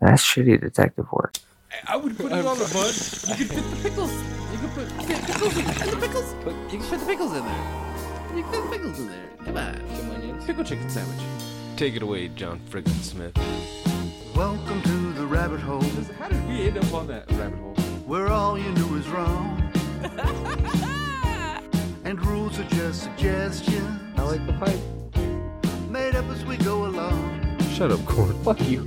That's shitty detective work. I would put it on the bun. You could fit the pickles. You could put fit pickles in fit the pickles. Put, you can fit the pickles in there. You can fit the pickles in there. Come on. Some onions. Pickle chicken sandwich. Take it away, John Friggin Smith. Welcome to the rabbit hole, How did we end up on that rabbit hole? where all you knew is wrong. and rules are just suggestions, I like the pipe. made up as we go along. Shut up, Corn. Fuck you.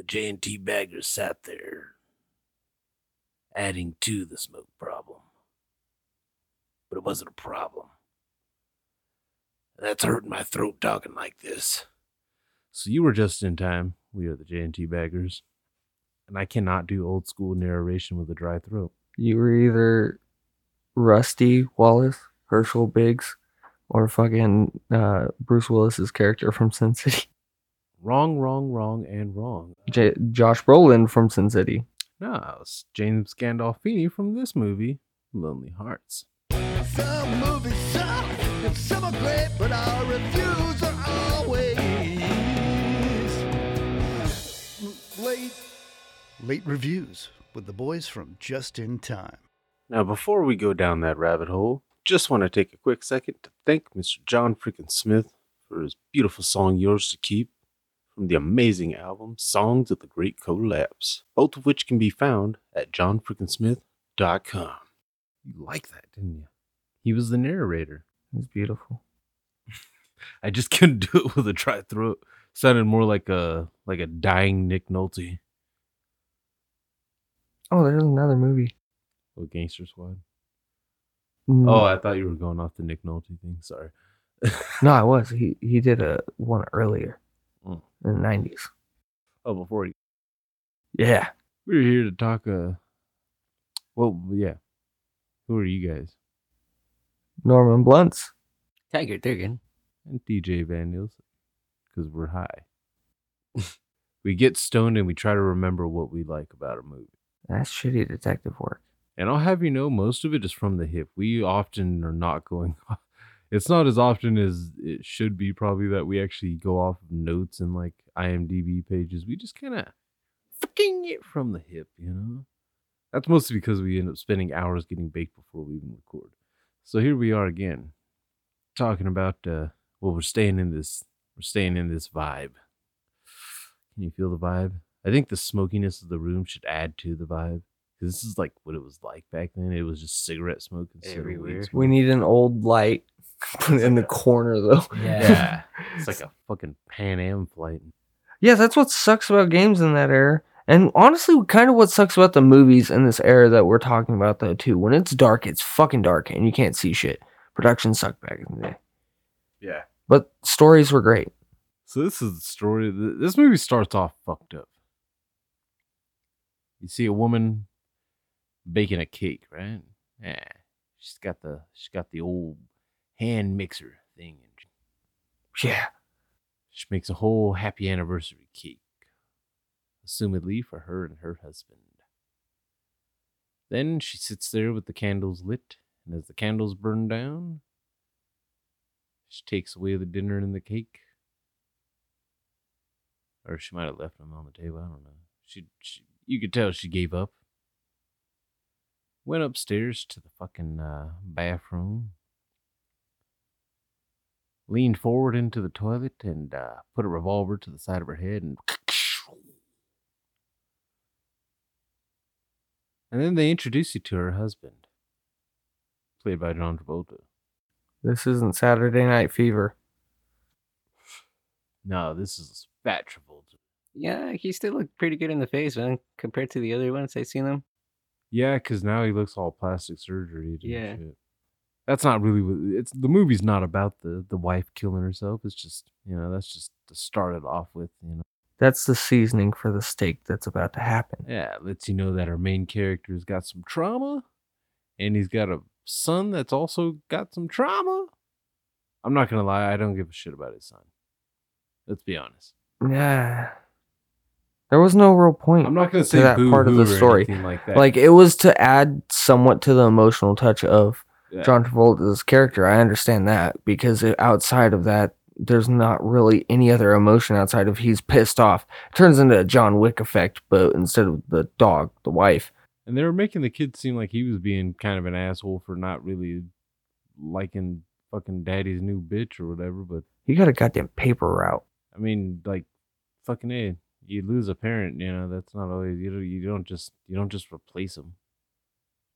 And the J&T baggers sat there, adding to the smoke problem. But it wasn't a problem. That's hurting my throat talking like this. So you were just in time. We are the J&T baggers. And I cannot do old school narration with a dry throat. You were either Rusty Wallace, Herschel Biggs, or fucking uh, Bruce Willis's character from Sin City. Wrong, wrong, wrong, and wrong. J- Josh Brolin from Sin City. No, it's James Gandolfini from this movie, Lonely Hearts. Some movies suck and some are great, but our reviews are always late. Late reviews with the boys from Just in Time. Now, before we go down that rabbit hole, just want to take a quick second to thank Mr. John freaking Smith for his beautiful song Yours to Keep from the amazing album Songs of the Great Collapse, both of which can be found at johnfreakinsmith.com. You like that, didn't you? He was the narrator. It was beautiful. I just couldn't do it with a dry throat. Sounded more like a like a dying Nick Nolte. Oh, there's another movie. Oh, Gangster Squad. Mm, Oh, I thought you were going off the Nick Nolte thing. Sorry. no, I was. He he did a one earlier Mm. in the nineties. Oh, before you. Yeah. We're here to talk. Uh, well, yeah. Who are you guys? Norman Blunts. Tiger Durgan. And DJ Van Nielsen, because we're high. we get stoned and we try to remember what we like about a movie. That's shitty detective work. And I'll have you know, most of it is from the hip. We often are not going. It's not as often as it should be, probably, that we actually go off of notes and like IMDb pages. We just kind of fucking it from the hip, you know? That's mostly because we end up spending hours getting baked before we even record. So here we are again, talking about, uh, well, we're staying in this, we're staying in this vibe. Can you feel the vibe? I think the smokiness of the room should add to the vibe. Because this is like what it was like back then. It was just cigarette smoke weed Everywhere. smoke. We need an old light. Put it in the corner though. Yeah. it's like a fucking Pan Am flight. Yeah, that's what sucks about games in that era. And honestly, kind of what sucks about the movies in this era that we're talking about, though, too. When it's dark, it's fucking dark and you can't see shit. Production sucked back in the day. Yeah. But stories were great. So this is the story. This movie starts off fucked up. You see a woman baking a cake, right? Yeah. She's got the she's got the old hand mixer thing and Yeah. she makes a whole happy anniversary cake. Assumedly for her and her husband. Then she sits there with the candles lit, and as the candles burn down, she takes away the dinner and the cake. Or she might have left them on the table. I don't know. She, she you could tell she gave up. Went upstairs to the fucking uh, bathroom. Leaned forward into the toilet and uh, put a revolver to the side of her head and And then they introduce you to her husband, played by John Travolta. This isn't Saturday Night Fever. No, this is Fat Travolta. Yeah, he still looked pretty good in the face, man, compared to the other ones I've seen him. Yeah, because now he looks all plastic surgery. and Yeah. shit. That's not really what it's. The movie's not about the the wife killing herself. It's just you know that's just to start it off with. You know, That's the seasoning for the steak that's about to happen. yeah, it lets you know that our main character's got some trauma, and he's got a son that's also got some trauma. I'm not gonna lie, I don't give a shit about his son. Let's be honest. Yeah. There was no real point. I'm not gonna to say that part of the story. like. Like it was to add somewhat to the emotional touch of Yeah. John Travolta's character. I understand that because it, outside of that, there's not really any other emotion outside of he's pissed off. It turns into a John Wick effect, but instead of the dog, the wife. And they were making the kid seem like he was being kind of an asshole for not really liking fucking daddy's new bitch or whatever. But He got a goddamn paper route. I mean, like, fucking a, you lose a parent, you know, that's not always you. Don't, you don't just you don't just replace them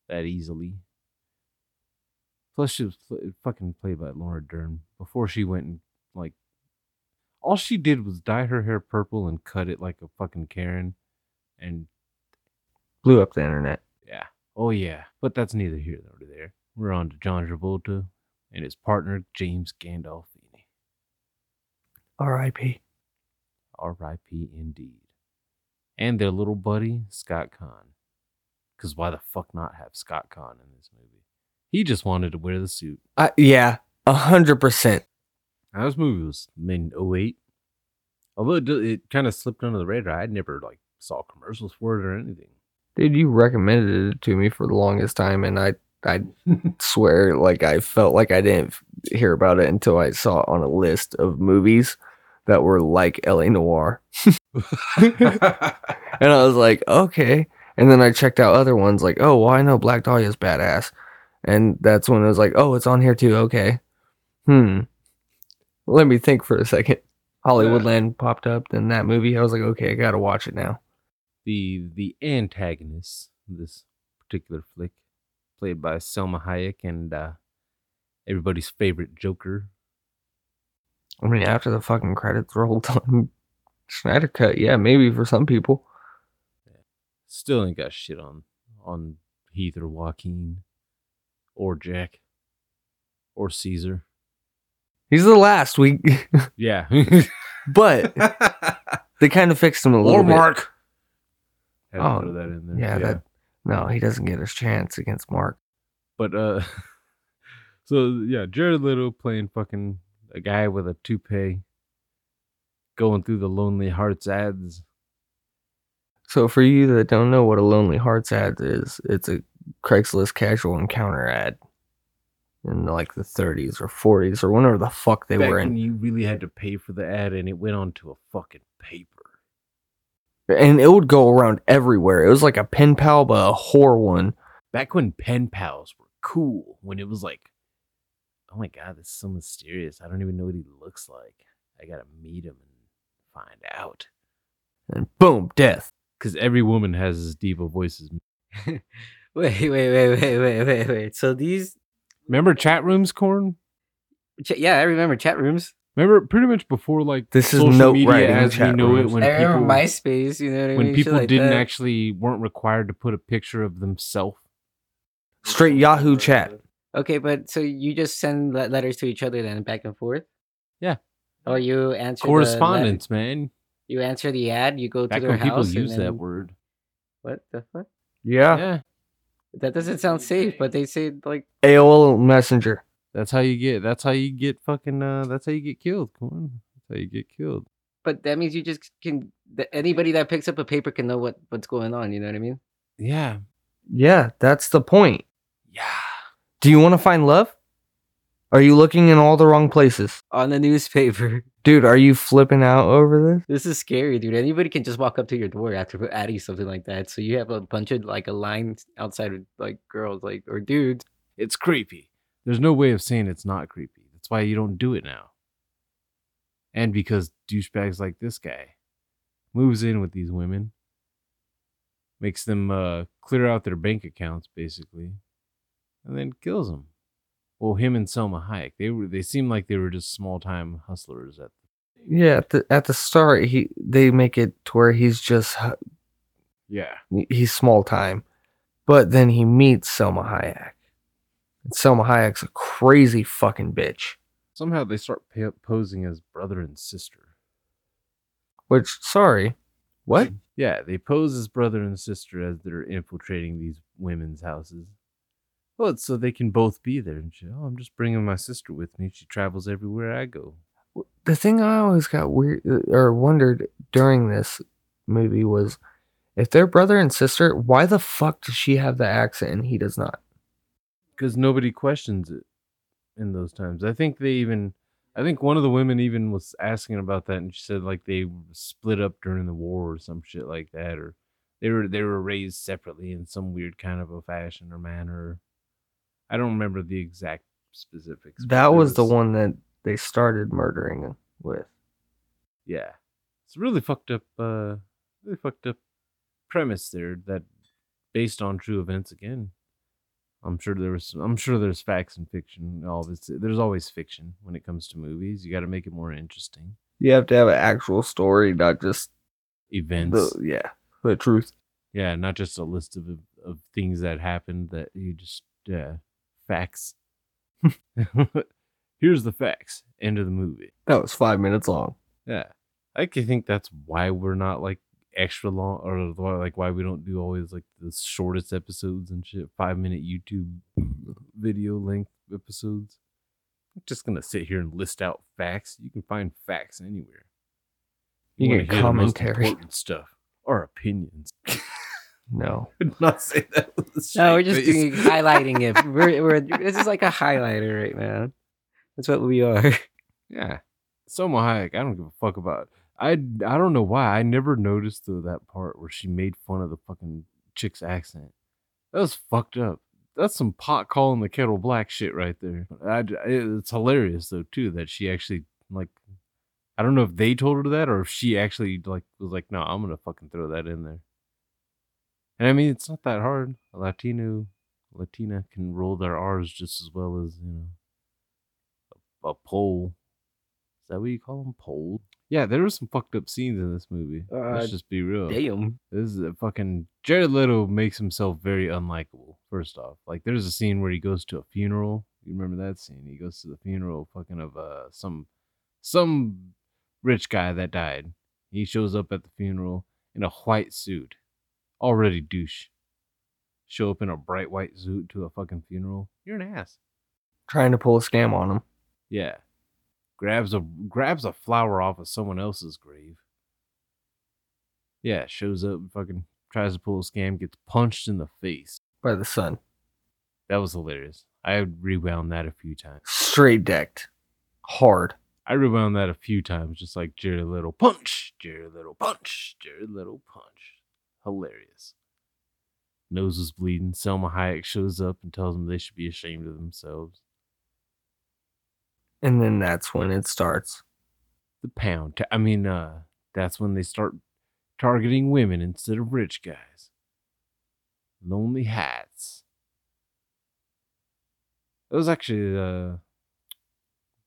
that easily. Plus, she was pl- fucking played by Laura Dern before she went and like. All she did was dye her hair purple and cut it like a fucking Karen, and Blew up the internet. yeah. Oh yeah. But that's neither here nor there. We're on to John Travolta and his partner James Gandolfini. R.I.P. R.I.P. indeed. And their little buddy, Scott Caan. Cause why the fuck not have Scott Caan in this movie? He just wanted to wear the suit. Uh, yeah, a hundred percent. Now, this movie was made in 08. Although it, it kind of slipped under the radar, I never like saw commercials for it or anything. Dude, you recommended it to me for the longest time, and I, I swear, like I felt like I didn't hear about it until I saw it on a list of movies that were like L.A. Noir, and I was like, okay. And then I checked out other ones, like, oh, well, I know Black Dahlia is badass, and that's when I was like, oh, it's on here too. Okay, hmm. Let me think for a second. Hollywoodland popped up, then that movie. I was like, okay, I gotta watch it now. the the antagonist of this particular flick, played by Salma Hayek and uh, everybody's favorite Joker. I mean, after the fucking credits rolled on Snyder cut, yeah, maybe for some people. Still ain't got shit on on Heath or Joaquin or Jack or Caesar. He's the last We Yeah. but they kind of fixed him a little or bit. Mark. Had Oh, that in there. Yeah, that no, he doesn't get his chance against Mark. But uh so yeah, Jared Leto playing fucking a guy with a toupee going through the Lonely Hearts ads. So for you that don't know what a Lonely Hearts ad is, it's a Craigslist casual encounter ad in like the 30s or 40s or whenever the fuck they Back were when in, you really had to pay for the ad and it went onto a fucking paper. and it would go around everywhere. It was like a pen pal, but a whore one. Back when pen pals were cool, when it was like, oh my god, this is so mysterious. I don't even know what he looks like. I gotta meet him and find out. And boom, death. Because every woman has as deep a voice as me. Wait, wait, wait, wait, wait, wait, wait. So these, Remember chat rooms, Corn? ch- yeah, I remember chat rooms. Remember pretty much before like This is social note media writing as we chat know rooms. it when I remember people MySpace. You know what I when mean? Shit people like didn't that. actually weren't required to put a picture of themselves. Straight Yahoo chat. Okay, but so you just send le- letters to each other then back and forth. Yeah. Or you answer the Correspondence, man. you answer the ad. You go Back to their when people house. and used that word. What the fuck? Yeah. Yeah. That doesn't sound safe, but they say like AOL Messenger. That's how you get that's how you get fucking uh that's how you get killed. Come on. That's how you get killed. But that means you just can. That anybody that picks up a paper can know what what's going on. You know what I mean? Yeah. Yeah, that's the point. Yeah. Do you want to find love? Are you looking in all the wrong places? On the newspaper. Dude, are you flipping out over this? This is scary, dude. Anybody can just walk up to your door after adding something like that. So you have a bunch of like a line outside of like girls, like or dudes. It's creepy. There's no way of saying it's not creepy. That's why you don't do it now. And because douchebags like this guy moves in with these women makes them uh, clear out their bank accounts basically, and then kills them. Well, him and Salma Hayek, they were they seemed like they were just small time hustlers at The- Yeah, at the, at the start, he they make it to where he's just yeah he's small time, but then he meets Salma Hayek. And Salma Hayek's a crazy fucking bitch. somehow they start posing as brother and sister. Which, sorry, what? Yeah, they pose as brother and sister as they're infiltrating these women's houses. Well, it's so they can both be there and shit. Oh, I'm just bringing my sister with me. She travels everywhere I go. The thing I always got weird uh, or wondered during this movie was if they're brother and sister, why the fuck does she have the accent and he does not? because nobody questions it in those times. I think they even, I think one of the women even was asking about that, and she said like they split up during the war or some shit like that, or they were they were raised separately in some weird kind of a fashion or manner. I don't remember the exact specifics. That there was the one that they started murdering with. Yeah, it's a really fucked up, uh, really fucked up premise there that based on true events again. I'm sure there was. I'm sure there's facts and fiction. All this. There's always fiction when it comes to movies. You got to make it more interesting. You have to have an actual story, not just Events. the yeah, the truth. yeah, not just a list of of things that happened that you just yeah facts. Here's the facts. End of the movie. That was five minutes long. Yeah, I think that's why we're not like extra long, or like why we don't do always like the shortest episodes and shit, five minute YouTube video length episodes. I'm just gonna sit here and list out facts. You can find facts anywhere. You hear the commentary. stuff, or opinions. No. Could not say that. With No, we're just doing, highlighting it. We're, we're this is like a highlighter right now. That's what we are. Yeah. Salma Hayek, I don't give a fuck about. I I don't know why. I never noticed though that part where she made fun of the fucking chick's accent. That was fucked up. That's some pot calling the kettle black shit right there. I, it's hilarious though too that she actually like. I don't know if they told her that or if she actually like was like, no, I'm gonna fucking throw that in there. And I mean, it's not that hard. A Latino, Latina can roll their R's just as well as you know a, a pole. Is that what you call them? Pole? Yeah, there were some fucked up scenes in this movie. Uh, Let's just be real. Damn. This is a fucking Jared Leto makes himself very unlikable. First off, like there's a scene where he goes to a funeral. You remember that scene? He goes to the funeral, fucking of uh some some rich guy that died. He shows up at the funeral in a white suit, already douche. Show up in a bright white suit to a fucking funeral. You're an ass. Trying to pull a scam on him. Yeah. Grabs a grabs a flower off of someone else's grave. Yeah, shows up, and fucking tries to pull a scam, gets punched in the face. by the sun. That was hilarious. I rewound that a few times. Straight decked. Hard. I rewound that a few times, just like Jared Leto punch, Jared Leto punch, Jared Leto punch. Hilarious. Nose is bleeding. Salma Hayek shows up and tells them they should be ashamed of themselves. And then that's when it starts. the pound. ta- I mean, uh, that's when they start targeting women instead of rich guys. Lonely hats. It was actually uh,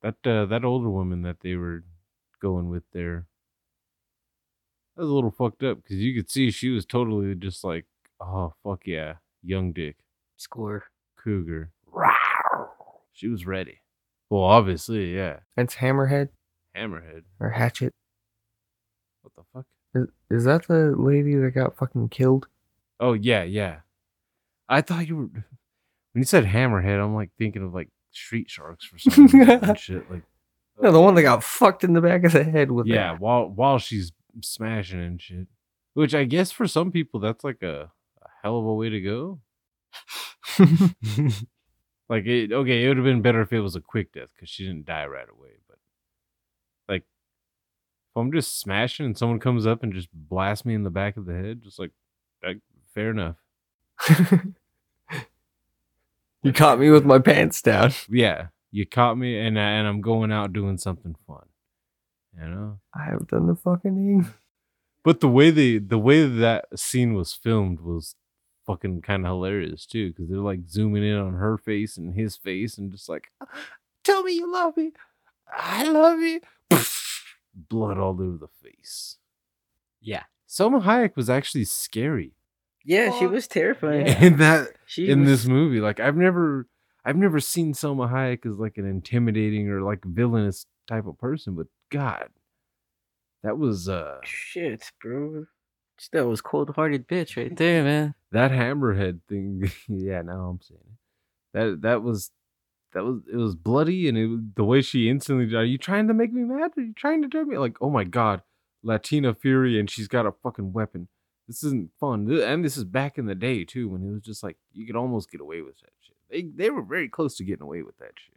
that uh, that older woman that they were going with there. That was a little fucked up because you could see she was totally just like, oh fuck yeah, young dick Score. cougar. She was ready. Well, obviously, yeah. It's Hammerhead Hammerhead. or Hatchet. What the fuck? Is, is that the lady that got fucking killed? Oh yeah, yeah. I thought you were when you said hammerhead. I'm like thinking of like street sharks for some reason and shit. Like No, the one that oh. got fucked in the back of the head with yeah, while while she's smashing and shit. Which I guess for some people that's like a, a hell of a way to go. Like it, okay, it would have been better if it was a quick death because she didn't die right away. But like, if I'm just smashing and someone comes up and just blasts me in the back of the head, just like, like fair enough. you caught me with my pants down. yeah, you caught me, and and I'm going out doing something fun, you know. I have done the fucking thing. But the way they the way that scene was filmed was fucking kind of hilarious too, because they're like zooming in on her face and his face and just like, tell me you love me. I love you. Blood all over the face. Yeah. Salma Hayek was actually scary Yeah, she was terrifying. in that She in was- this movie. Like I've never I've never seen Salma Hayek as like an intimidating or like villainous type of person, but God, that was uh shit, bro. That was cold hearted bitch right there, man. that hammerhead thing. yeah, now I'm saying it. That that was that was it was bloody and it was, the way she instantly are you trying to make me mad? Are you trying to drive me like oh my god, Latina Fury and she's got a fucking weapon. This isn't fun. And this is back in the day too when it was just like you could almost get away with that shit. They they were very close to getting away with that shit.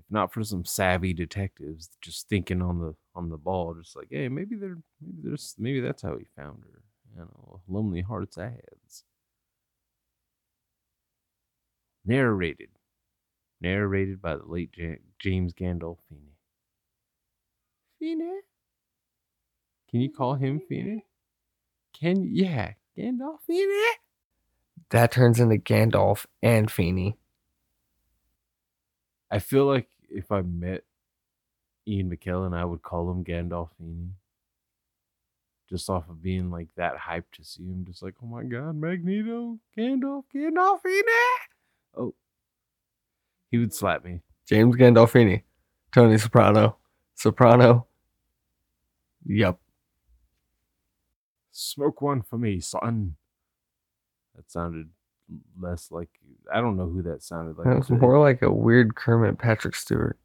If not for some savvy detectives just thinking on the on the ball, just like, hey, maybe they're maybe there's maybe that's how he found her. You know, Lonely Hearts ads. Narrated. Narrated by the late Ja- James Gandolfini. Fine? Can you call him Fine? Can yeah, Gandolfini? That turns into Gandalf and Feeney. I feel like if I met Ian McKellen, I would call him Gandolfini. Just off of being like that hyped to see him, just like, oh my god, Magneto, Gandalf, Gandolfini. Oh, he would slap me. James Gandolfini. Tony Soprano. Soprano. Yep. Smoke one for me, son. That sounded less like I don't know who that sounded like. That was more like a weird Kermit Patrick Stewart.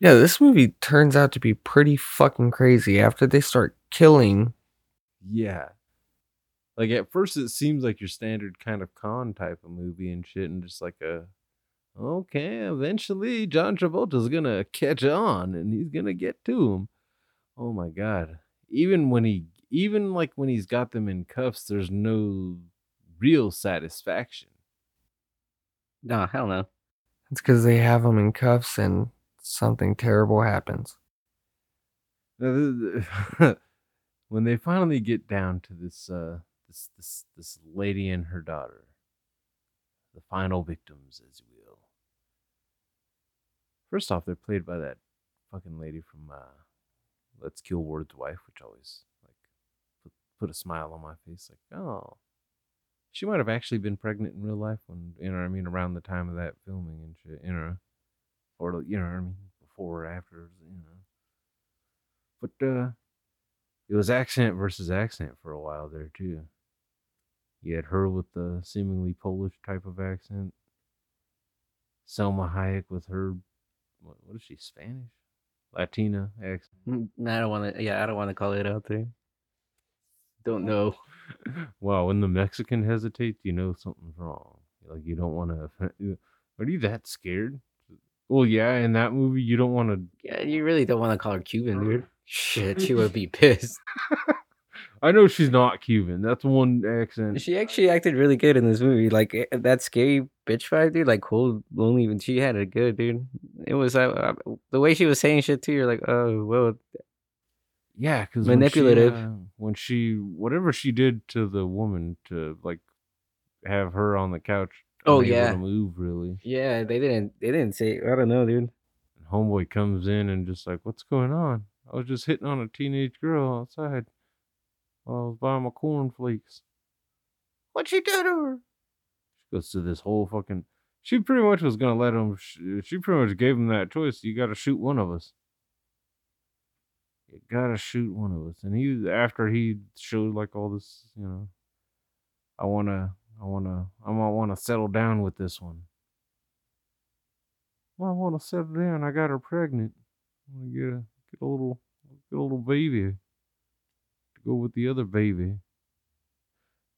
Yeah, this movie turns out to be pretty fucking crazy after they start killing. Yeah. Like at first it seems like your standard kind of con type of movie and shit and just like a okay, eventually John Travolta's gonna catch on and he's gonna get to him. Oh my god. Even when he even like when he's got them in cuffs, there's no real satisfaction. Nah, hell no. It's because they have them in cuffs and something terrible happens. Now, th- th- when they finally get down to this uh this this this lady and her daughter, the final victims, as you will. First off, they're played by that fucking lady from uh Let's Kill Ward's wife, which always like put, put a smile on my face, like, oh. She might have actually been pregnant in real life when you know what I mean, around the time of that filming and shit, you know. Or you know what I mean, before or after, you know. But uh it was accent versus accent for a while there too. You had her with the seemingly Polish type of accent. Salma Hayek with her what, what is she, Spanish? Latina accent. Mm, I don't want to. Yeah, I don't want to call it out there. Don't know. Wow, when the Mexican hesitates, you know something's wrong. Like you don't want to offend. Are you that scared? Well, yeah, in that movie, you don't want to. Yeah, you really don't want to call her Cuban, dude. Shit, she would be pissed. I know she's not Cuban. That's one accent. She actually acted really good in this movie. Like eh, that scary bitch fight, dude. Like cold, lonely. When she had it good, dude. It was uh, the way she was saying shit too. You're like, oh, well, Yeah, because Manipulative. When she, uh, when she, whatever she did to the woman to like have her on the couch. Oh, yeah. move really. yeah. They didn't. They didn't say. I don't know, dude. And homeboy comes in and just like, what's going on? I was just hitting on a teenage girl outside while I was buying my cornflakes. What'd you do to her? She goes to this whole fucking. She pretty much was gonna let him. She pretty much gave him that choice. You got to shoot one of us. You gotta shoot one of us. And he, after he showed like all this, you know, I wanna, I wanna, I might wanna settle down with this one. Well, I want to settle down. I got her pregnant. I want to get a get a little get a little baby to go with the other baby.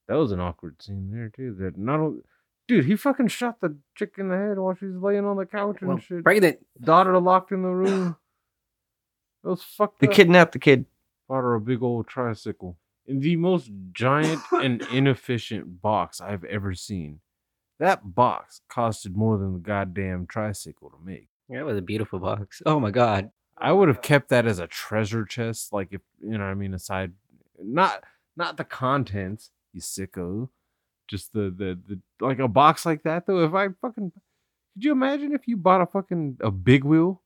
That was an awkward scene there too. That not only, dude, he fucking shot the chick in the head while she's laying on the couch and Well, shit. pregnant. Daughter locked in the room. That was fucked They up. kidnapped the kid. Bought her a big old tricycle in the most giant and inefficient box I've ever seen. That box costed more than the goddamn tricycle to make. That was a beautiful box. Oh my god. I would have kept that as a treasure chest, like if you know what I mean, aside not not the contents, you sicko. Just the the the like a box like that though. If I fucking could you imagine if you bought a fucking a big wheel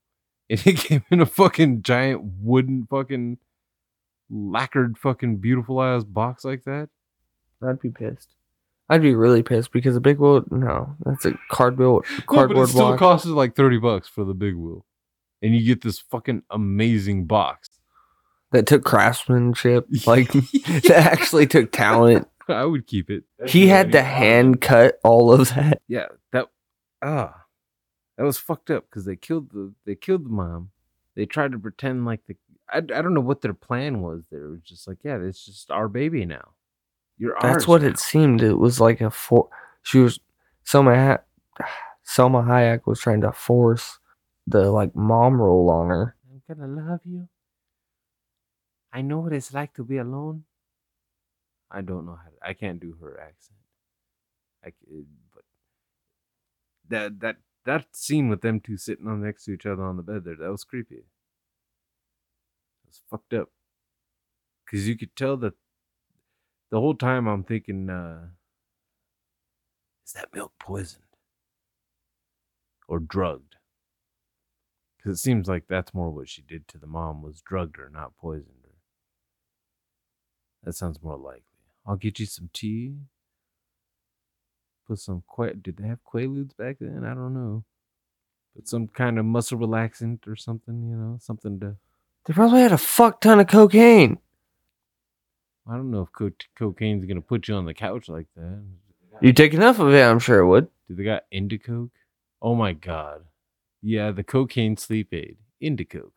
and it came in a fucking giant wooden fucking lacquered fucking beautiful ass box like that? I'd be pissed. I'd be really pissed because a big wheel. No, that's a cardboard cardboard. No, but it still box. costs like 30 bucks for the big wheel. And you get this fucking amazing box. that took craftsmanship. Like that actually took talent. I would keep it. He had to hand cut all of that. Yeah, that ah, that was fucked up because they killed the they killed the mom. They tried to pretend like the I, I don't know what their plan was. They were just like yeah, it's just our baby now. You're That's what now." it seemed. It was like a for. She was Salma. Ha- Salma Hayek was trying to force the like mom role on her. I'm gonna love you. I know what it's like to be alone. I don't know how. To, I can't do her accent. I but that that that scene with them two sitting on next to each other on the bed there that was creepy. It was fucked up. Cause you could tell that the whole time I'm thinking, uh, is that milk poisoned or drugged? Because it seems like that's more what she did to the mom was drugged her, not poisoned her. That sounds more likely. I'll get you some tea. Put some que- did they have quaaludes back then? I don't know. Put some kind of muscle relaxant or something, you know, something to. They probably had a fuck ton of cocaine. I don't know if co- cocaine's gonna put you on the couch like that. You take enough of it, I'm sure it would. Do they got Indicoke? Oh my god. Yeah, the cocaine sleep aid. Indicoke.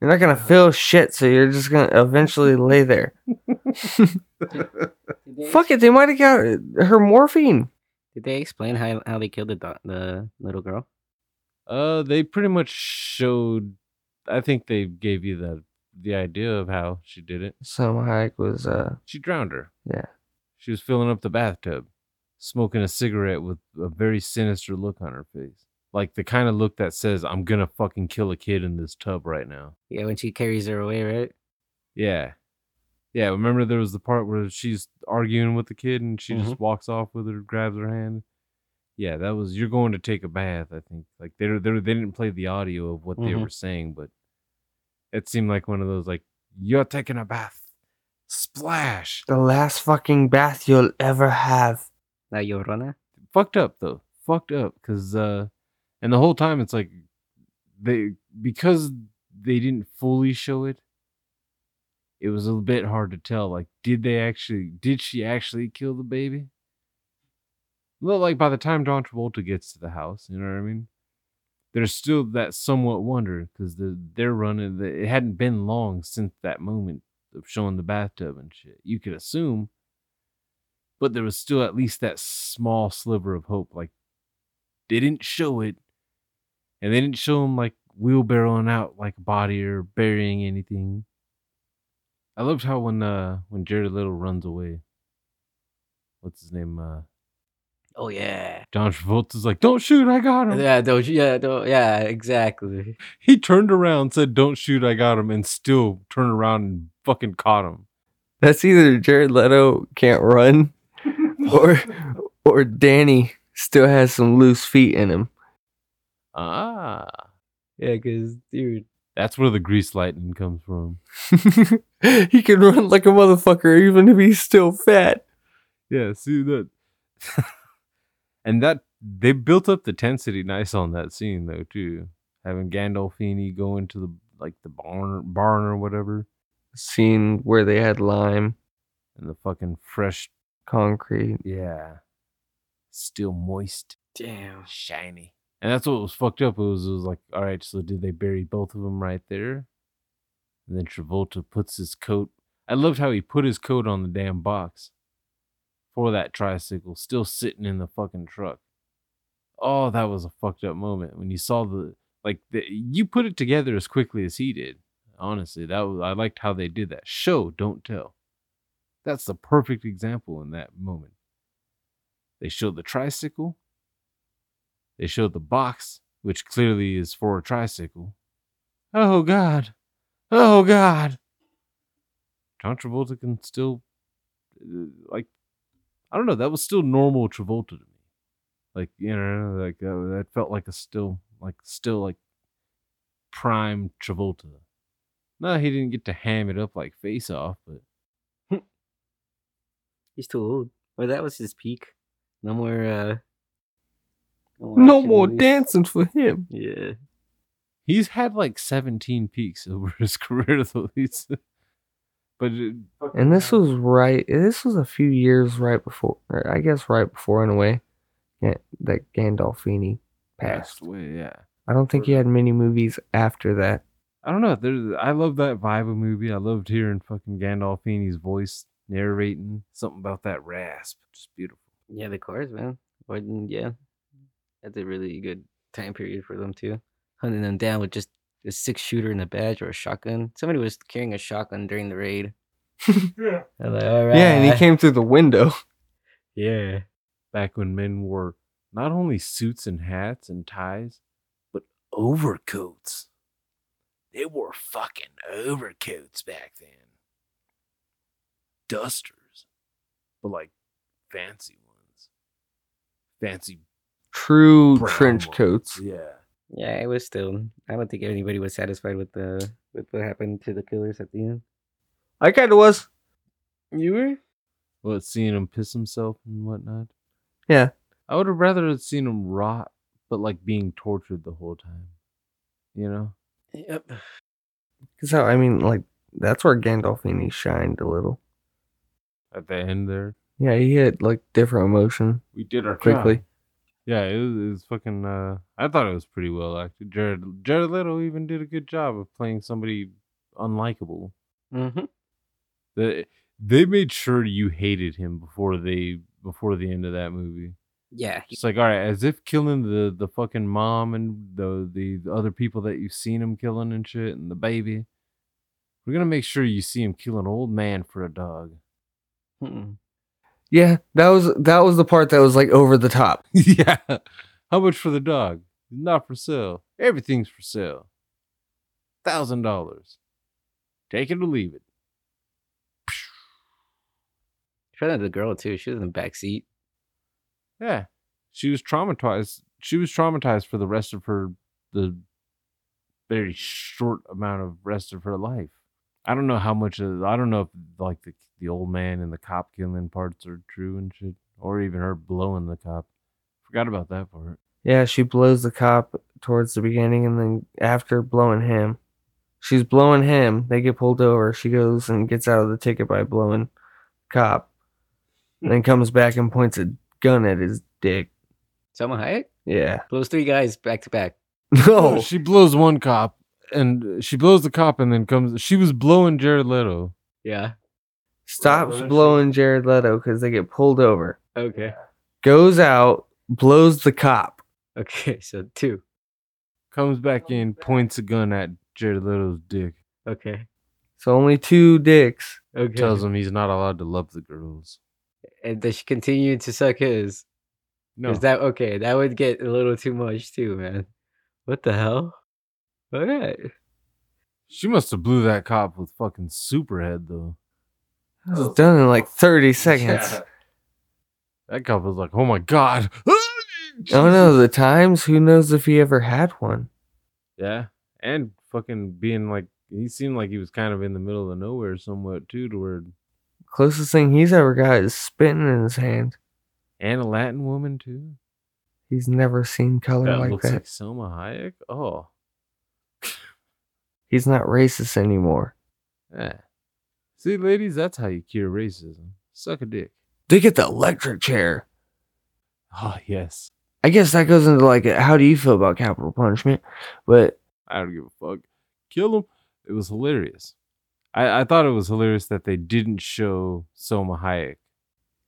You're not gonna uh, feel shit, so you're just gonna eventually lay there. Fuck it, they might have got her morphine. Did they explain how how they killed the do- the little girl? Uh, they pretty much showed. I think they gave you the the idea of how she did it. Salma Hayek was uh She drowned her. yeah. She was filling up the bathtub, smoking a cigarette with a very sinister look on her face, like the kind of look that says, "I'm gonna fucking kill a kid in this tub right now." Yeah, when she carries her away, right? Yeah, yeah. Remember there was the part where she's arguing with the kid and she just walks off with her, grabs her hand. Yeah, that was you're going to take a bath. I think like they they they didn't play the audio of what they Mhm. were saying, but it seemed like one of those like you're taking a bath, splash. The last fucking bath you'll ever have. La Llorona. Fucked up though, fucked up because uh, and the whole time it's like they because they didn't fully show it. It was a bit hard to tell. Like, did they actually? Did she actually kill the baby? Well, like by the time John Travolta gets to the house, you know what I mean. There's still that somewhat wonder because the they're running. The, it hadn't been long since that moment of showing the bathtub and shit. You could assume, but there was still at least that small sliver of hope. Like they didn't show it, and they didn't show him like wheelbarrowing out like a body or burying anything. I loved how when uh when Jared Leto runs away, what's his name? Uh Oh yeah. John Travolta's like, "Don't shoot, I got him." Yeah, don't yeah, don't, yeah, exactly. He turned around, said, "Don't shoot, I got him," and still turned around and fucking caught him. That's either Jared Leto can't run or or Danny still has some loose feet in him. Ah, Yeah, because dude, that's where the grease lightning comes from. he can run like a motherfucker even if he's still fat. Yeah, see that. and that they built up the tensity nice on that scene though too. Having Gandolfini go into the like the barn barn or whatever, Scene where they had lime, and the fucking fresh concrete. yeah, still moist, damn. shiny. And that's what was fucked up. It was it was like, all right, so did they bury both of them right there? And then Travolta puts his coat. I loved how he put his coat on the damn box for that tricycle, still sitting in the fucking truck. Oh, that was a fucked up moment when you saw the like the, you put it together as quickly as he did. Honestly, that was I liked how they did that. Show, don't tell. That's the perfect example in that moment. They showed the tricycle. They showed the box, which clearly is for a tricycle. Oh God, oh God. John Travolta can still, uh, like, I don't know. That was still normal Travolta to me. Like you know, like uh, that felt like a still, like still like prime Travolta. No, he didn't get to ham it up like Face Off, but He's too old. Well, that was his peak. No more. uh No more movies. dancing for him. Yeah. he's had like 17 peaks over his career though. He's, but it, And this was right. This was a few years right before. Or I guess right before, in a way, yeah, that Gandolfini passed passed. away. Yeah. I don't think he had many movies after that. I don't know. There's, I love that vibe of movie. I loved hearing fucking Gandolfini's voice narrating something about that rasp. Just beautiful. Yeah, the cars, man. Wasn't yeah. That's a really good time period for them too. Hunting them down with just a six shooter and a badge or a shotgun. Somebody was carrying a shotgun during the raid. Yeah. Like, all right. Yeah, and he came through the window. Yeah. Back when men wore not only suits and hats and ties, But overcoats. They wore fucking overcoats back then. Dusters. But like fancy ones. Fancy True brown trench ones. coats. Yeah. Yeah, it was still. I don't think anybody was satisfied with the with what happened to the killers at the end. I kind of was. You were? what, seeing him piss himself and whatnot. Yeah. I would have rather have seen him rot, but like being tortured the whole time. You know? Yep. Because how I mean, like that's where Gandolfini shined a little. At the end there. Yeah, he had like different emotion We did our quickly. Yeah, it was, it was fucking. Uh, I thought it was pretty well acted. Jared Jared Leto even did a good job of playing somebody unlikable. Mm-hmm. The, they made sure you hated him before they before the end of that movie. Yeah. Just like all right, as if killing the the fucking mom and the the, the other people that you've seen him killing and shit and the baby. We're gonna make sure you see him kill an old man for a dog. Mm-mm. Yeah, that was that was the part that was like over the top. yeah. How much for the dog? Not for sale. Everything's for sale. Thousand dollars. Take it or leave it. Shout out to the girl too. She was in the back seat. Yeah. She was traumatized. She was traumatized for the rest of her the very short amount of rest of her life. I don't know how much of I don't know if like the the old man and the cop killing parts are true and shit. Or even her blowing the cop. Forgot about that part. Yeah, she blows the cop towards the beginning, and then after blowing him, she's blowing him. They get pulled over. She goes and gets out of the ticket by blowing cop, and then comes back and points a gun at his dick. Salma Hayek Yeah. blows three guys back to back. No. she blows one cop and she blows the cop and then comes she was blowing Jared Leto. Yeah. Stops blowing Jared Leto because they get pulled over. Okay. Goes out, blows the cop. Okay. So two. Comes back in, points a gun at Jared Leto's dick. Okay. So only two dicks. Okay. Tells him he's not allowed to love the girls. and does she continue to suck his? No. Is that okay? That would get a little too much too, man. What the hell? All right. she must have blew that cop with fucking superhead though. It was oh. done in like 30 seconds. That cop was like, oh my god. Oh no, the times. Who knows if he ever had one? Yeah. And fucking being like he seemed like he was kind of in the middle of nowhere somewhat too to where Closest thing he's ever got is spitting in his hand. and a Latin woman too. He's never seen color That like looks that. like Salma Hayek. Oh. He's not racist anymore. Yeah. See, ladies, that's how you cure racism. Suck a dick. They get the electric chair. Oh yes. I guess that goes into like, how do you feel about capital punishment? But I don't give a fuck. Kill him. It was hilarious. I, I thought it was hilarious that they didn't show Salma Hayek.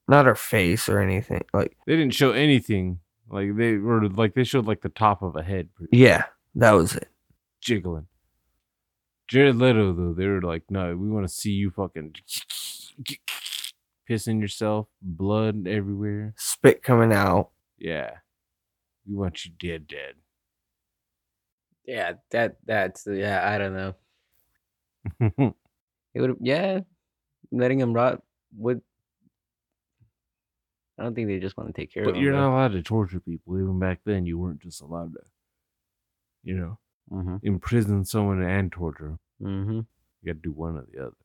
not her face or anything. Like, They didn't show anything. Like they were like they showed like the top of a head yeah, that was it. jiggling. Jared Leto though, they were like, no, we want to see you fucking pissing yourself, blood everywhere. Spit coming out. Yeah. We want you dead, dead. Yeah, that that's yeah. I don't know. It would yeah, letting him rot would. I don't think they just want to take care but of him. you're not allowed to torture people. Even back then, you weren't just allowed to, you know, Mm-hmm. imprison someone and torture. 'em. Mm-hmm. You got to do one or the other.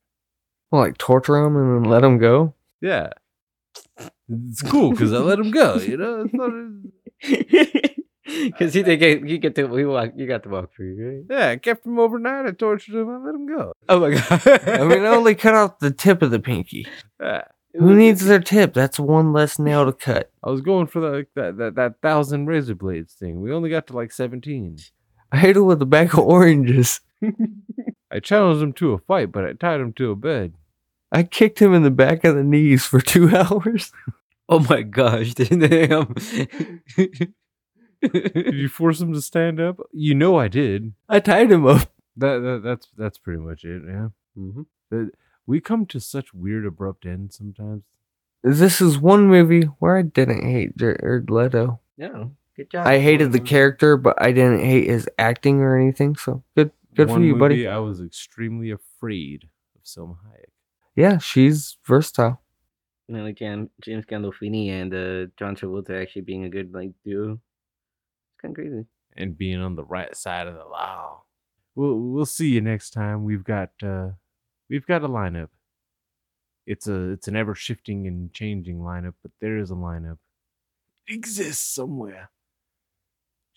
Well, like torture him and then let him go. Yeah, it's cool because I let him go. You know, it's not. Because he did get you get to we walk you got to walk free, right? Yeah, I kept him overnight. I tortured him. I let him go. Oh my god! I mean, I only cut off the tip of the pinky. Yeah. Who needs their tip? That's one less nail to cut. I was going for the, like that, that that thousand razor blades thing. We only got to like seventeen. I hit him with a bag of oranges. I challenged him to a fight, but I tied him to a bed. I kicked him in the back of the knees for two hours. oh my gosh! Damn. Did you force him to stand up? You know I did. I tied him up. That, that that's that's pretty much it. Yeah. mm-hmm. We come to such weird abrupt ends sometimes. This is one movie where I didn't hate Jared Leto. Yeah, good job. I hated the character, but I didn't hate his acting or anything. So good, good One for you, buddy. movie I was extremely afraid of Salma Hayek. Yeah, she's versatile. You know, like Jam, James Gandolfini and uh, John Travolta actually being a good like duo. It's kind of crazy. and being on the right side of the law. We'll we'll see you next time. We've got uh we've got a lineup. It's a it's an ever shifting and changing lineup, but there is a lineup. It exists somewhere.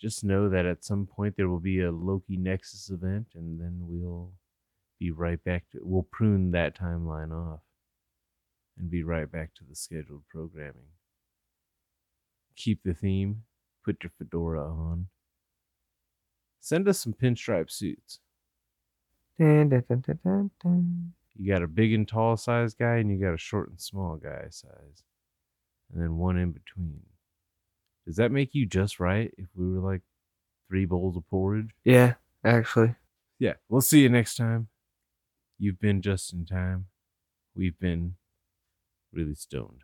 Just know that at some point there will be a Loki Nexus event, and then we'll be right back to we'll prune that timeline off and be right back to the scheduled programming. Keep the theme, put your fedora on. Send us some pinstripe suits. Dun, dun, dun. You got a big and tall size guy, and you got a short and small guy size, and then one in between. Does that make you just right if we were like three bowls of porridge? Yeah, actually. Yeah, we'll see you next time. You've been just in time. We've been really stoned.